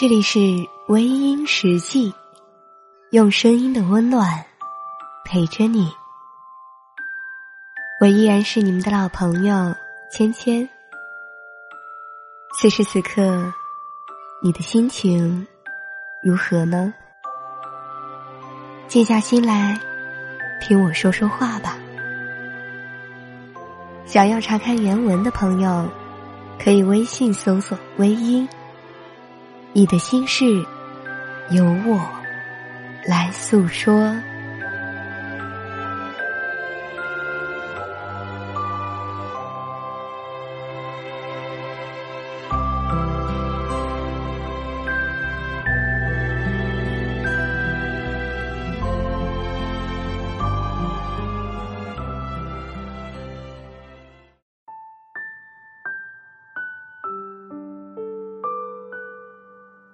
这里是微音时记，用声音的温暖陪着你。我依然是你们的老朋友芊芊。此时此刻，你的心情如何呢？静下心来，听我说说话吧。想要查看原文的朋友，可以微信搜索“微音”。你的心事，由我来诉说。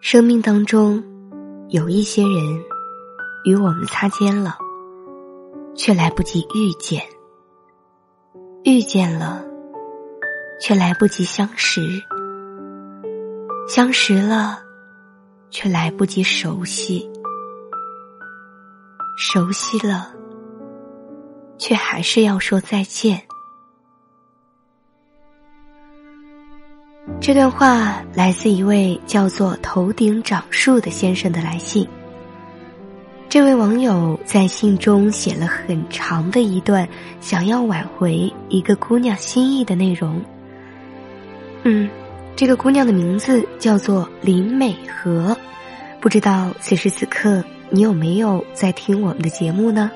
生命当中，有一些人与我们擦肩了，却来不及遇见；遇见了，却来不及相识；相识了，却来不及熟悉；熟悉了，却还是要说再见。这段话来自一位叫做“头顶长树”的先生的来信。这位网友在信中写了很长的一段想要挽回一个姑娘心意的内容。嗯，这个姑娘的名字叫做林美和，不知道此时此刻你有没有在听我们的节目呢？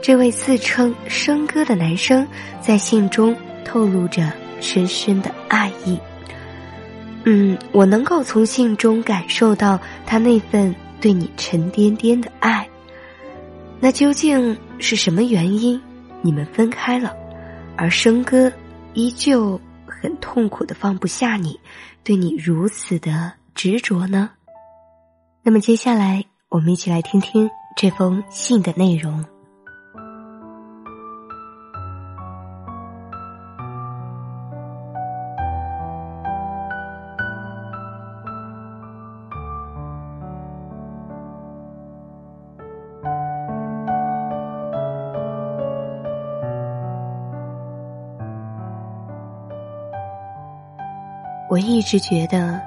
这位自称生哥的男生在信中透露着。深深的爱意，嗯，我能够从信中感受到他那份对你沉甸甸的爱。那究竟是什么原因，你们分开了，而生哥依旧很痛苦的放不下你，对你如此的执着呢？那么接下来，我们一起来听听这封信的内容。我一直觉得，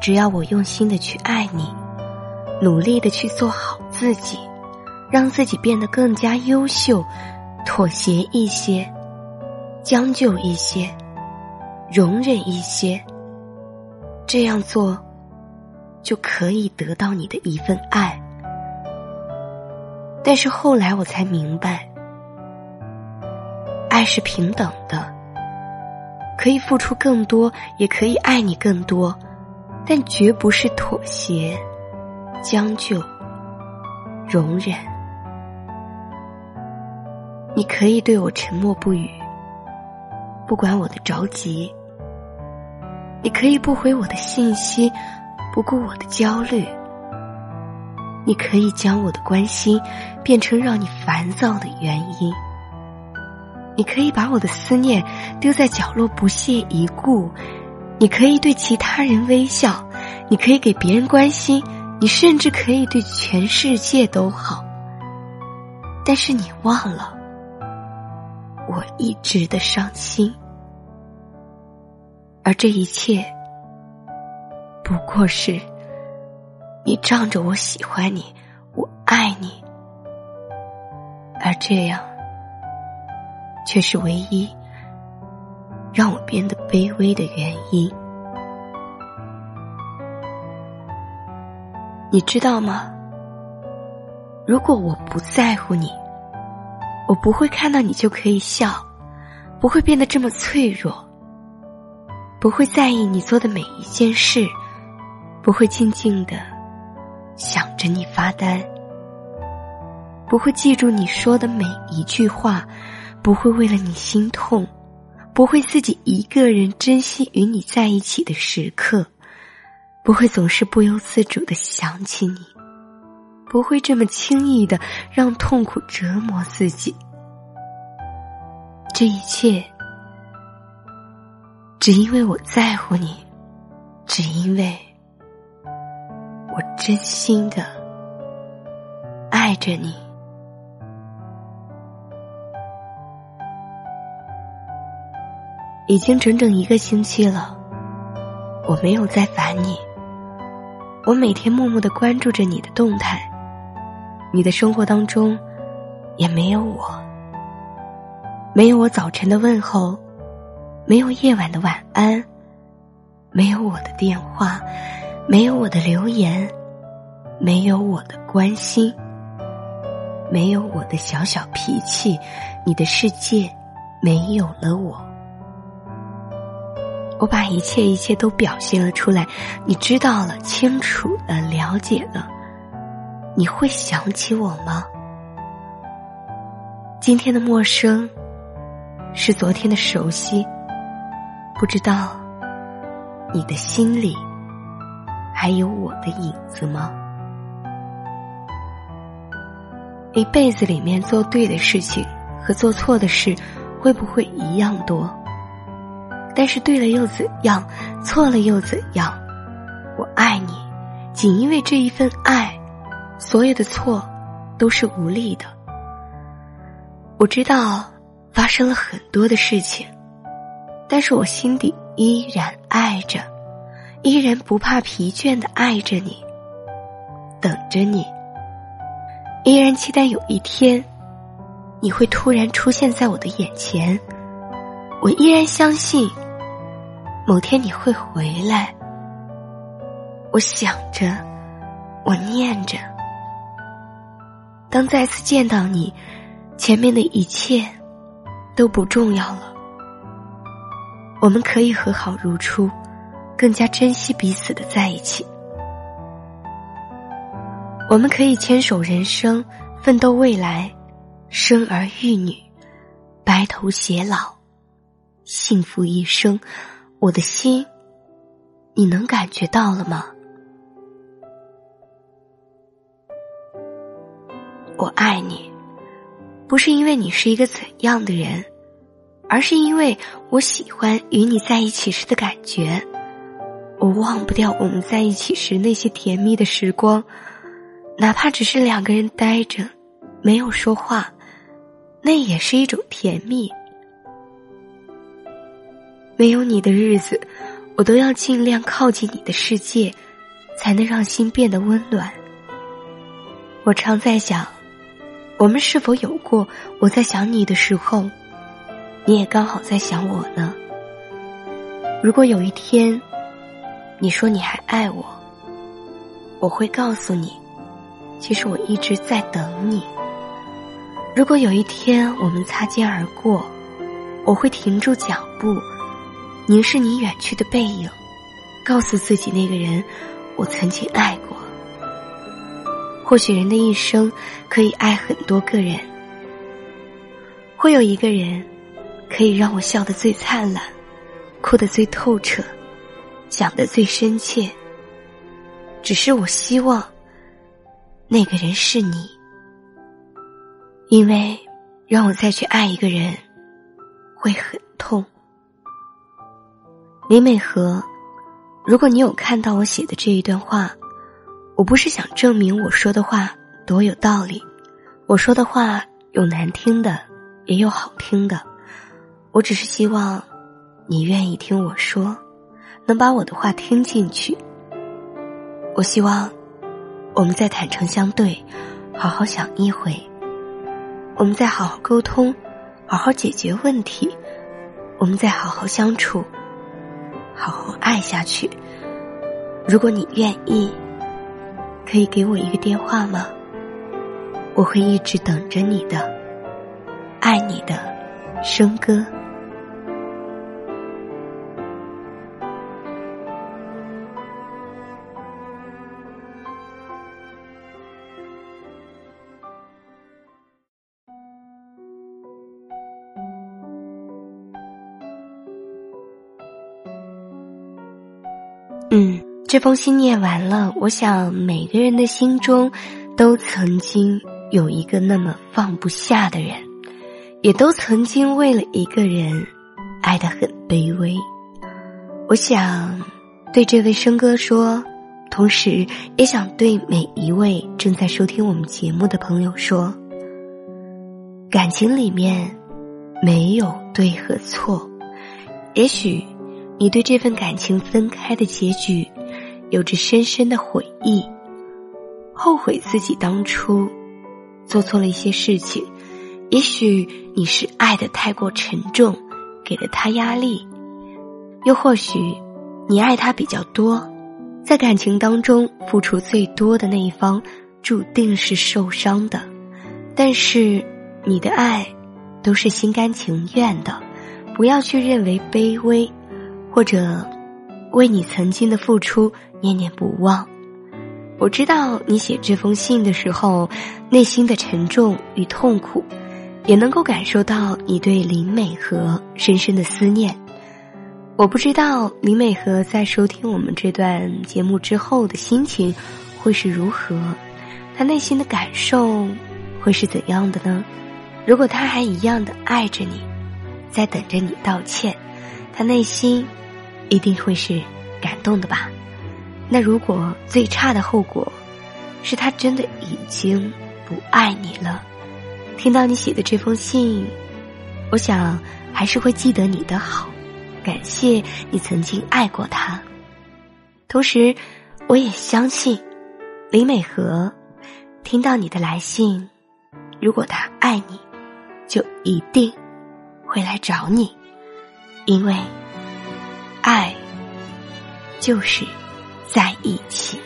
只要我用心的去爱你，努力的去做好自己，让自己变得更加优秀，妥协一些，将就一些，容忍一些，这样做就可以得到你的一份爱。但是后来我才明白，爱是平等的。可以付出更多，也可以爱你更多，但绝不是妥协、将就、容忍。你可以对我沉默不语，不管我的着急；你可以不回我的信息，不顾我的焦虑；你可以将我的关心变成让你烦躁的原因。你可以把我的思念丢在角落不屑一顾，你可以对其他人微笑，你可以给别人关心，你甚至可以对全世界都好。但是你忘了，我一直的伤心，而这一切不过是你仗着我喜欢你，我爱你，而这样。却是唯一让我变得卑微的原因。你知道吗？如果我不在乎你，我不会看到你就可以笑，不会变得这么脆弱，不会在意你做的每一件事，不会静静的想着你发呆，不会记住你说的每一句话。不会为了你心痛，不会自己一个人珍惜与你在一起的时刻，不会总是不由自主的想起你，不会这么轻易的让痛苦折磨自己。这一切，只因为我在乎你，只因为我真心的爱着你。已经整整一个星期了，我没有再烦你。我每天默默的关注着你的动态，你的生活当中也没有我，没有我早晨的问候，没有夜晚的晚安，没有我的电话，没有我的留言，没有我的关心，没有我的小小脾气，你的世界没有了我。我把一切一切都表现了出来，你知道了，清楚的了解了，你会想起我吗？今天的陌生，是昨天的熟悉。不知道，你的心里还有我的影子吗？一辈子里面做对的事情和做错的事，会不会一样多？但是对了又怎样？错了又怎样？我爱你，仅因为这一份爱，所有的错都是无力的。我知道发生了很多的事情，但是我心底依然爱着，依然不怕疲倦的爱着你，等着你，依然期待有一天，你会突然出现在我的眼前。我依然相信。某天你会回来，我想着，我念着。当再次见到你，前面的一切都不重要了。我们可以和好如初，更加珍惜彼此的在一起。我们可以牵手人生，奋斗未来，生儿育女，白头偕老，幸福一生。我的心，你能感觉到了吗？我爱你，不是因为你是一个怎样的人，而是因为我喜欢与你在一起时的感觉。我忘不掉我们在一起时那些甜蜜的时光，哪怕只是两个人呆着，没有说话，那也是一种甜蜜。没有你的日子，我都要尽量靠近你的世界，才能让心变得温暖。我常在想，我们是否有过我在想你的时候，你也刚好在想我呢？如果有一天，你说你还爱我，我会告诉你，其实我一直在等你。如果有一天我们擦肩而过，我会停住脚步。凝视你远去的背影，告诉自己那个人，我曾经爱过。或许人的一生可以爱很多个人，会有一个人可以让我笑得最灿烂，哭得最透彻，想得最深切。只是我希望那个人是你，因为让我再去爱一个人会很痛。李美和，如果你有看到我写的这一段话，我不是想证明我说的话多有道理，我说的话有难听的，也有好听的，我只是希望你愿意听我说，能把我的话听进去。我希望我们再坦诚相对，好好想一回，我们再好好沟通，好好解决问题，我们再好好相处。好好爱下去。如果你愿意，可以给我一个电话吗？我会一直等着你的，爱你的，笙哥。这封信念完了，我想每个人的心中都曾经有一个那么放不下的人，也都曾经为了一个人爱得很卑微。我想对这位生哥说，同时也想对每一位正在收听我们节目的朋友说：感情里面没有对和错。也许你对这份感情分开的结局有着深深的悔意，后悔自己当初做错了一些事情。也许你是爱的太过沉重，给了他压力；又或许你爱他比较多。在感情当中，付出最多的那一方，注定是受伤的。但是，你的爱，都是心甘情愿的，不要去认为卑微，或者，为你曾经的付出念念不忘。我知道你写这封信的时候，内心的沉重与痛苦，也能够感受到你对林美和深深的思念。我不知道林美和在收听我们这段节目之后的心情会是如何，她内心的感受会是怎样的呢？如果她还一样的爱着你，在等着你道歉，她内心一定会是感动的吧？那如果最差的后果是他真的已经不爱你了，听到你写的这封信，我想还是会记得你的好。感谢你曾经爱过他，同时，我也相信李美和听到你的来信，如果他爱你，就一定会来找你，因为爱就是在一起。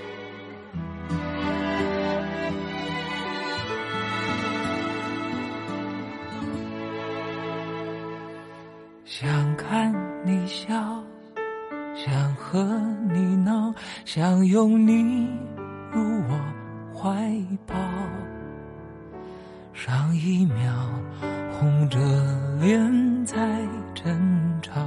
想看你笑，想和你闹，想拥你入我怀抱。上一秒红着脸在争吵，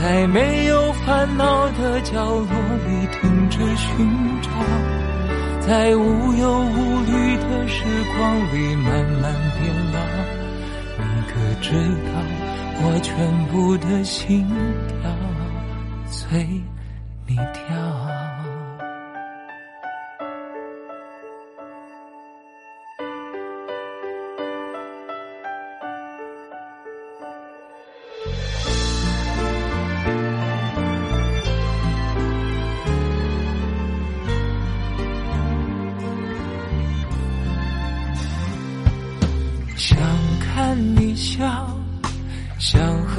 在没有烦恼的角落里停止寻找。在无忧无虑的时光里慢慢变老，你可知道我全部的心跳随你跳？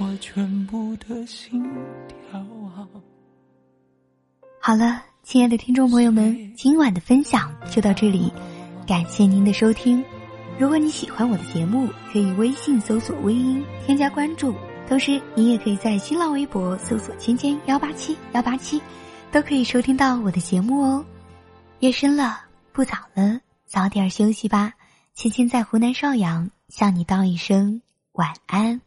我全部的心跳？好了，亲爱的听众朋友们，今晚的分享就到这里，感谢您的收听。如果你喜欢我的节目，可以微信搜索“微音”添加关注，同时你也可以在新浪微博搜索“芊芊幺八七幺八七”，都可以收听到我的节目哦。夜深了，不早了，早点休息吧。芊芊在湖南邵阳向你道一声晚安。